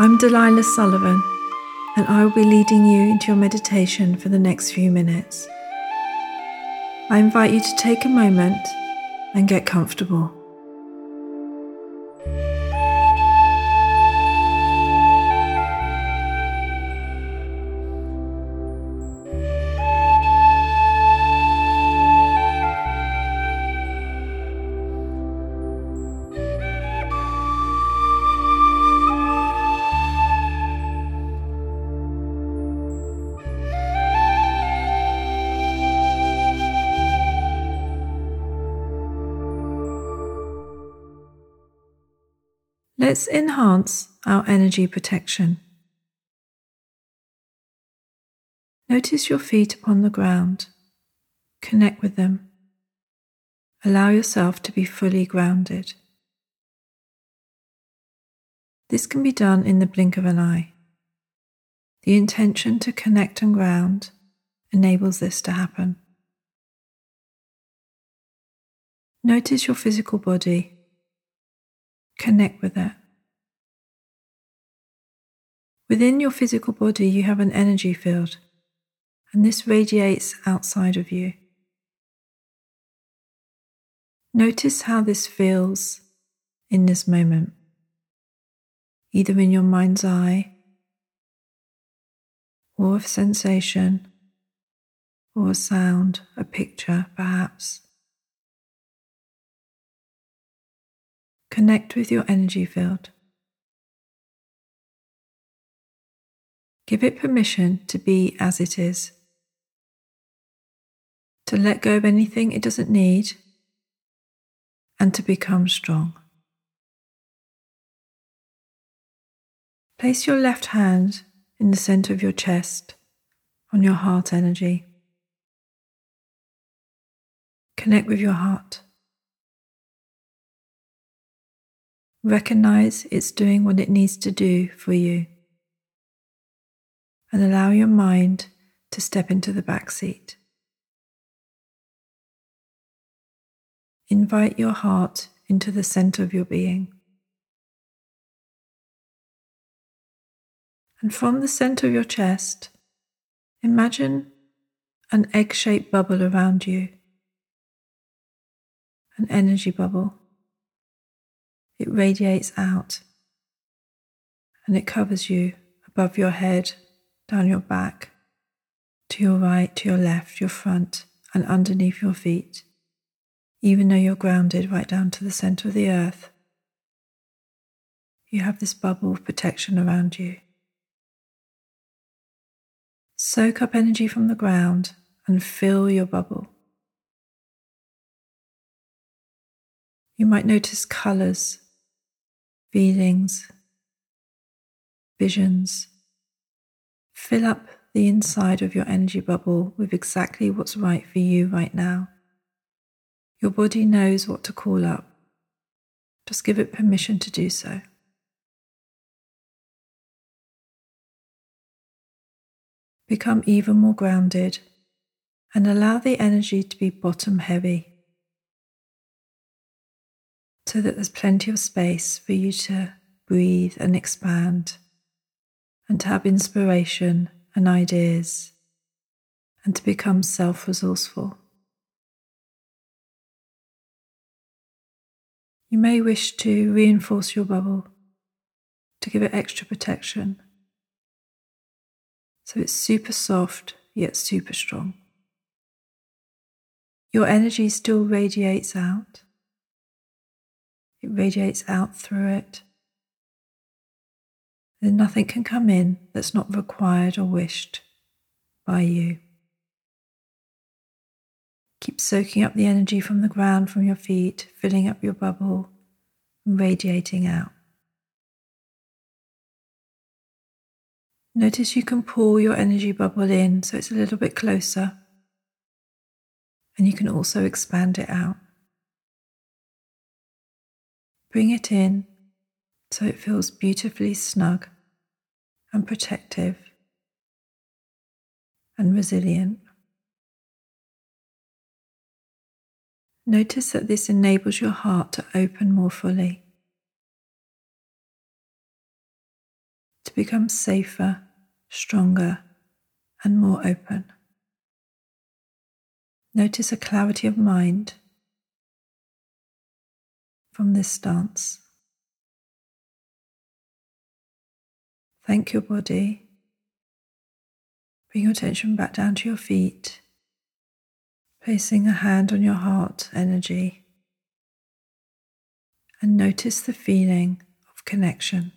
I'm Delilah Sullivan, and I will be leading you into your meditation for the next few minutes. I invite you to take a moment and get comfortable. Let's enhance our energy protection. Notice your feet upon the ground. Connect with them. Allow yourself to be fully grounded. This can be done in the blink of an eye. The intention to connect and ground enables this to happen. Notice your physical body Connect with it. Within your physical body, you have an energy field, and this radiates outside of you. Notice how this feels in this moment, either in your mind's eye, or a sensation, or a sound, a picture, perhaps. Connect with your energy field. Give it permission to be as it is, to let go of anything it doesn't need, and to become strong. Place your left hand in the center of your chest on your heart energy. Connect with your heart. Recognize it's doing what it needs to do for you. And allow your mind to step into the back seat. Invite your heart into the center of your being. And from the center of your chest, imagine an egg shaped bubble around you, an energy bubble it radiates out and it covers you above your head, down your back, to your right, to your left, your front, and underneath your feet, even though you're grounded right down to the center of the earth. You have this bubble of protection around you. Soak up energy from the ground and fill your bubble. You might notice colors feelings, visions. Fill up the inside of your energy bubble with exactly what's right for you right now. Your body knows what to call up. Just give it permission to do so. Become even more grounded and allow the energy to be bottom heavy so that there's plenty of space for you to breathe and expand and to have inspiration and ideas and to become self resourceful. You may wish to reinforce your bubble to give it extra protection. So it's super soft yet super strong. Your energy still radiates out. It radiates out through it. Then nothing can come in that's not required or wished by you. Keep soaking up the energy from the ground from your feet, filling up your bubble and radiating out. Notice you can pull your energy bubble in so it's a little bit closer, and you can also expand it out. Bring it in so it feels beautifully snug and protective and resilient. Notice that this enables your heart to open more fully. to become safer, stronger, and more open. Notice a clarity of mind from this stance. Thank your body. Bring your attention back down to your feet, placing a hand on your heart energy, and notice the feeling of connection.